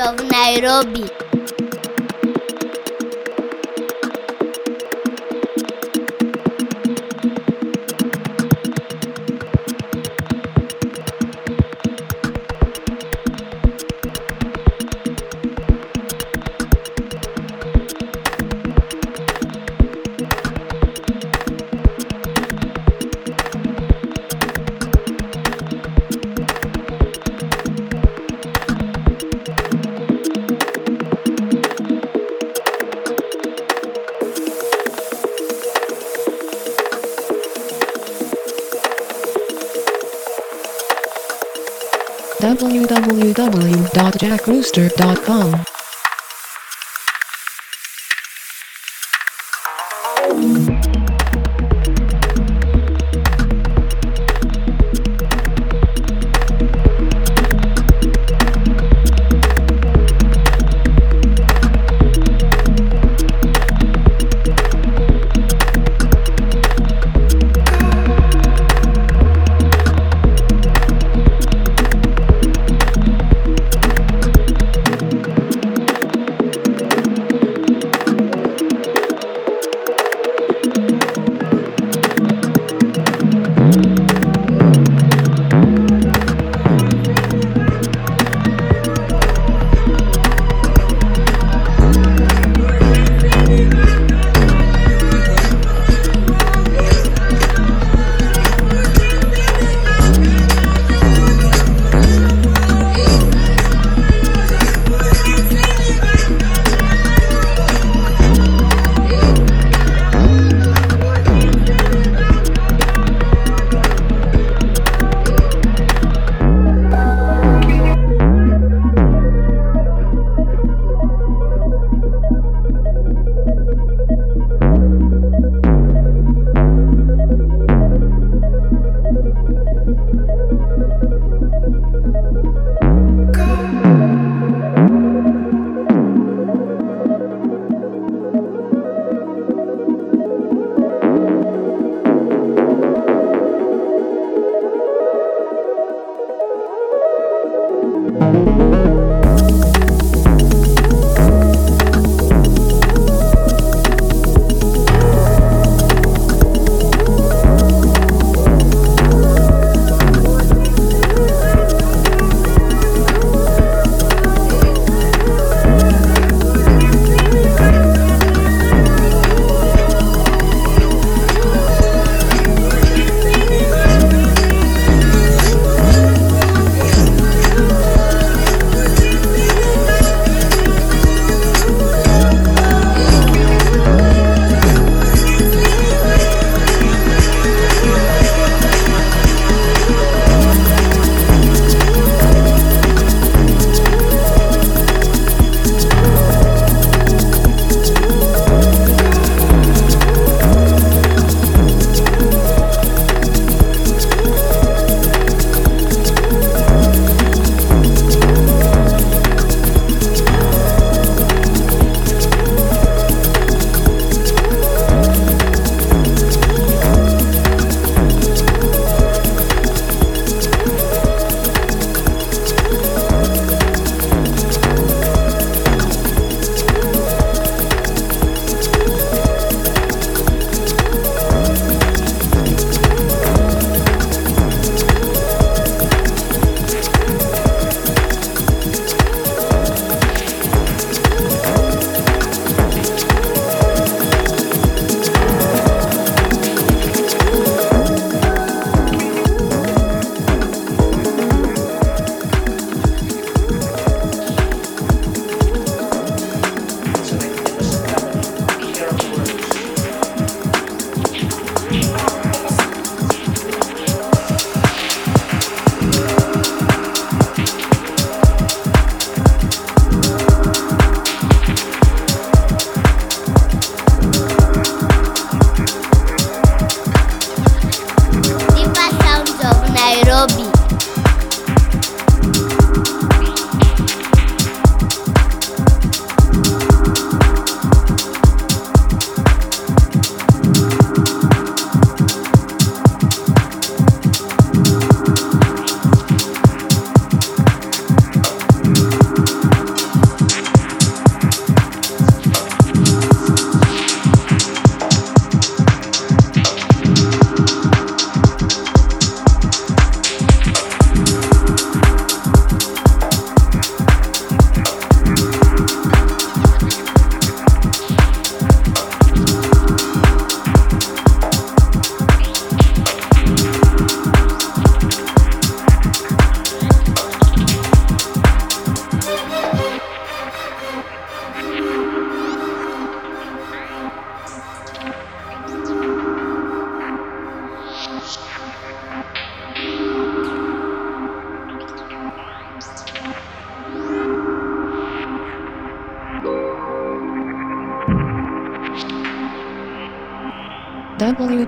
of Nairobi. www.jackrooster.com.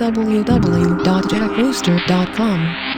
www.jackrooster.com.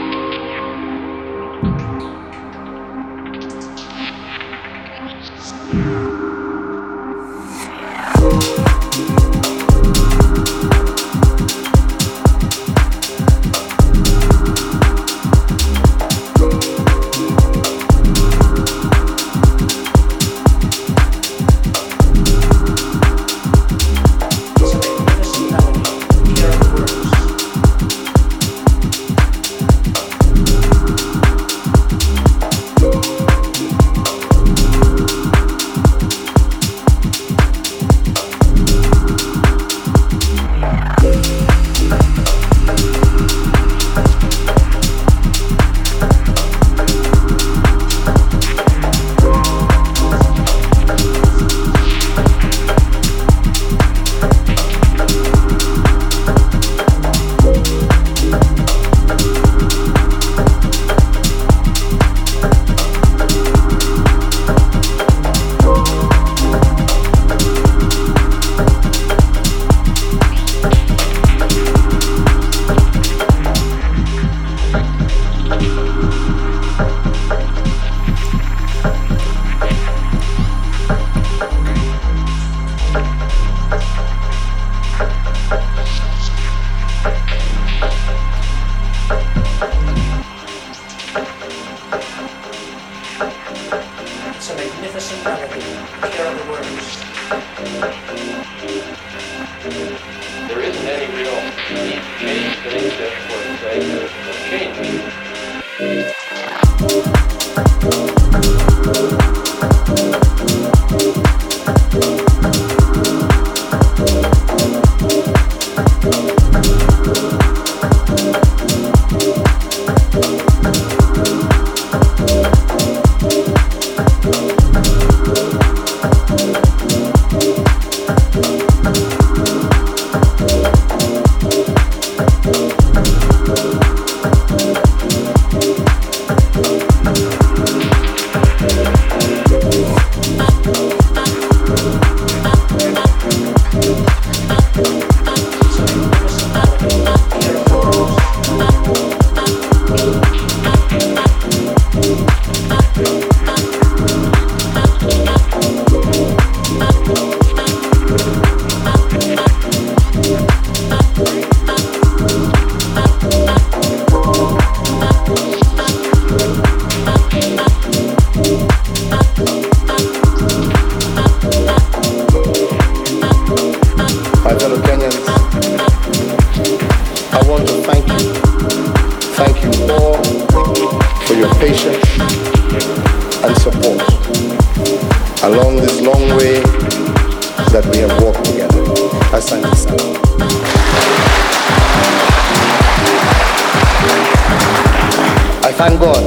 thank God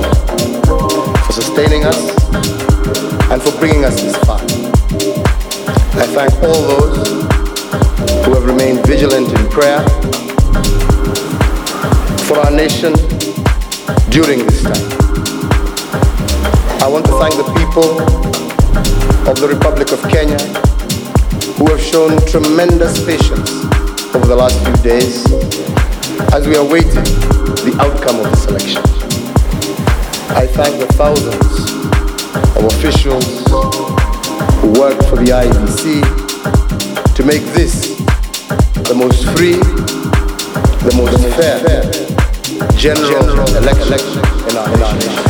for sustaining us and for bringing us this far. I thank all those who have remained vigilant in prayer for our nation during this time. I want to thank the people of the Republic of Kenya who have shown tremendous patience over the last few days as we are waiting the outcome of this election. I thank the thousands of officials who work for the IEC to make this the most free, the most fair general election in our nation.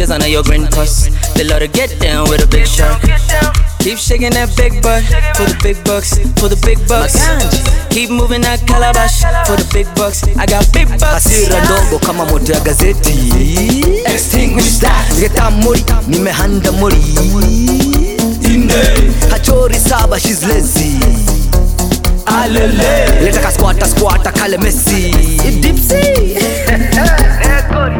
i under your green cause they love to get down with a big shark. Keep shaking that big butt for the big bucks, for the big bucks. Keep moving that calabash for the big bucks. I got big bucks. Hasira ndogo kama moto ya gazeti. Extinguish that. Niketa mori, nimehanda mori. Inde. Hachori saba, she's lazy. Alele. Leta kaskwata squata kale Messi. Dipsy.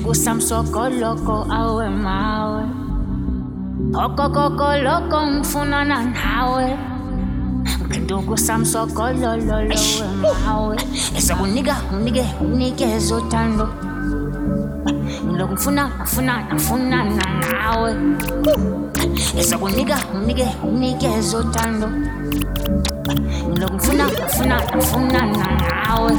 ndugu samsokoloko awe mawe. Okokokoloko mfunana nawe. Ndugu samsokolololowe mawe. Esokunika unike unikeze uthando ngiloku nafuna nafunana nawe. Esokunika unike unikeze uthando ngiloku nafuna nafunana nawe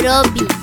Nairobi.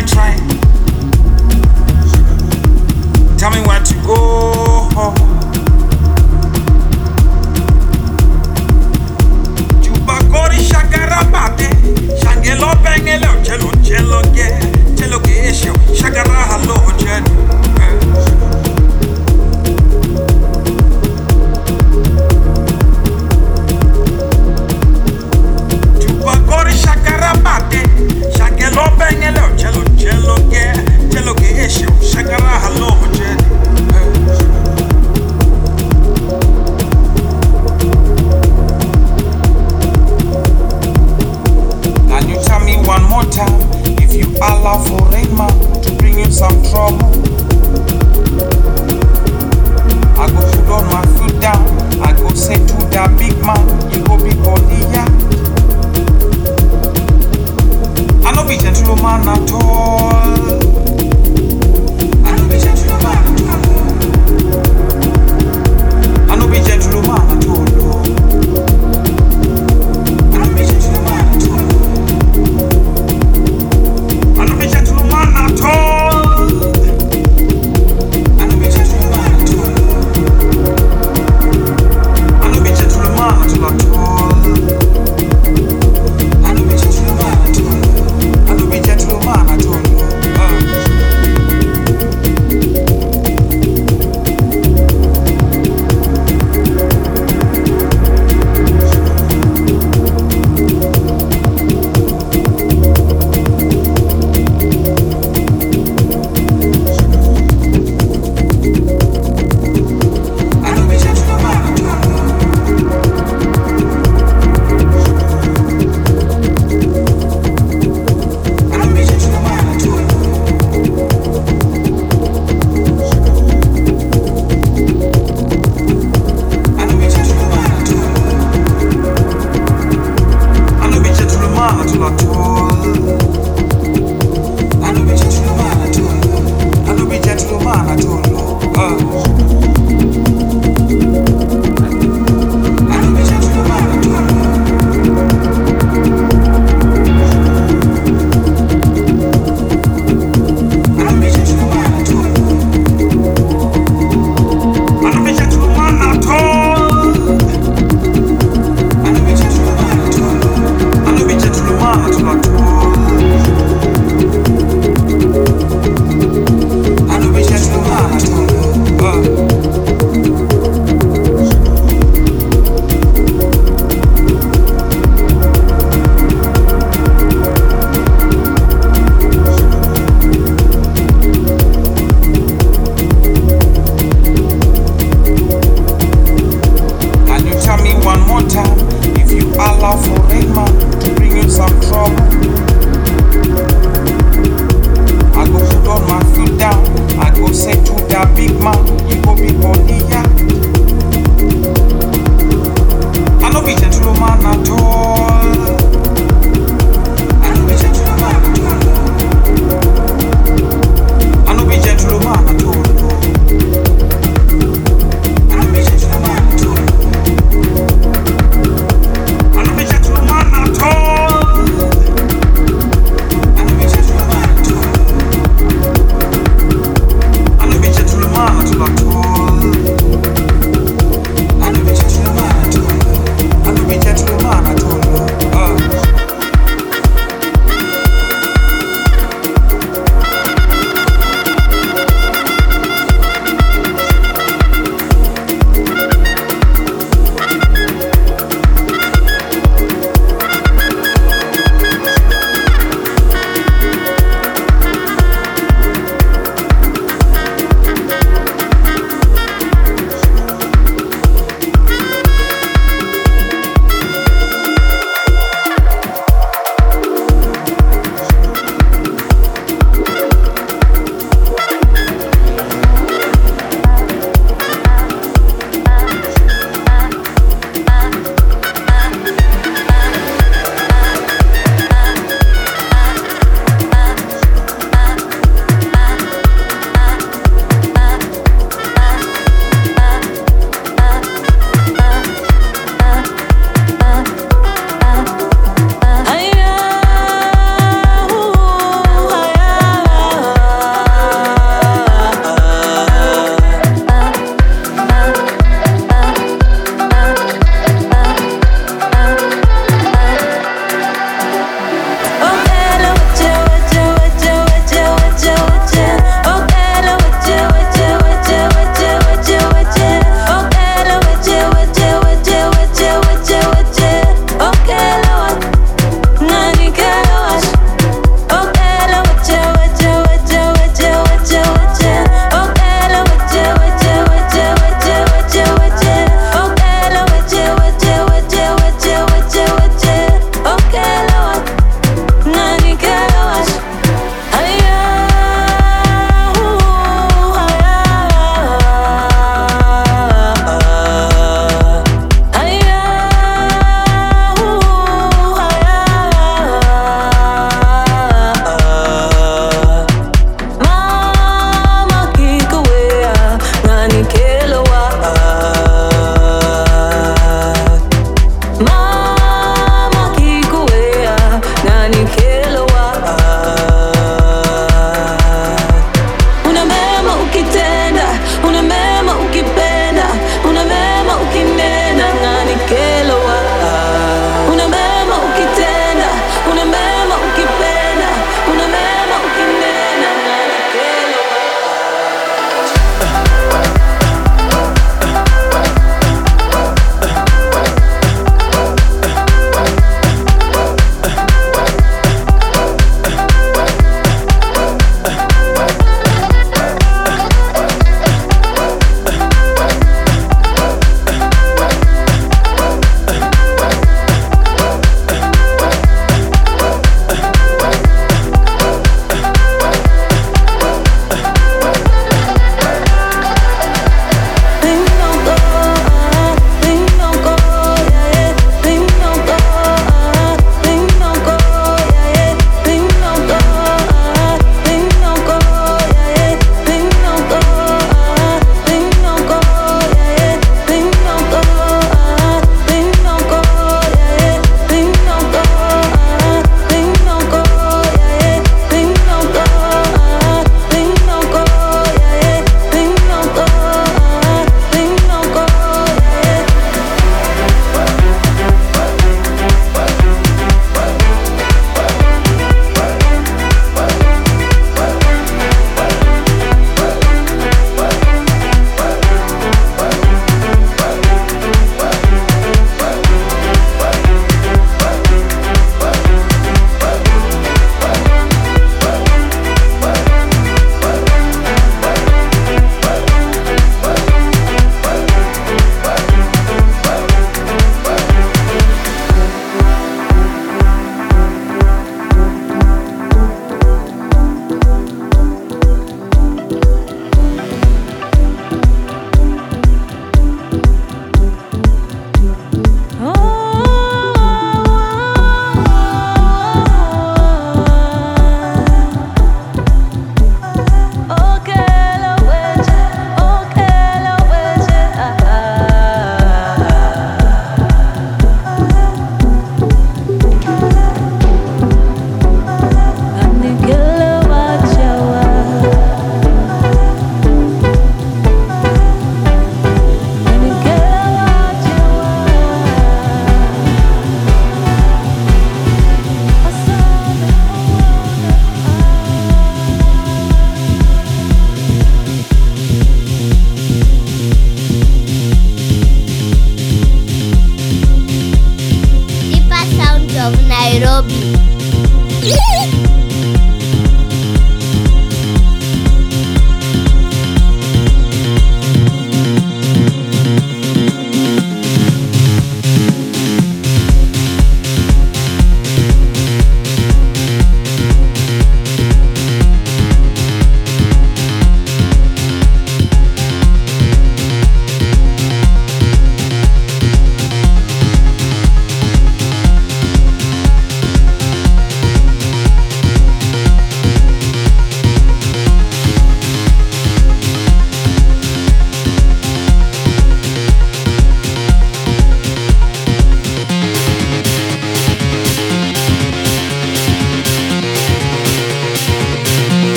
Now this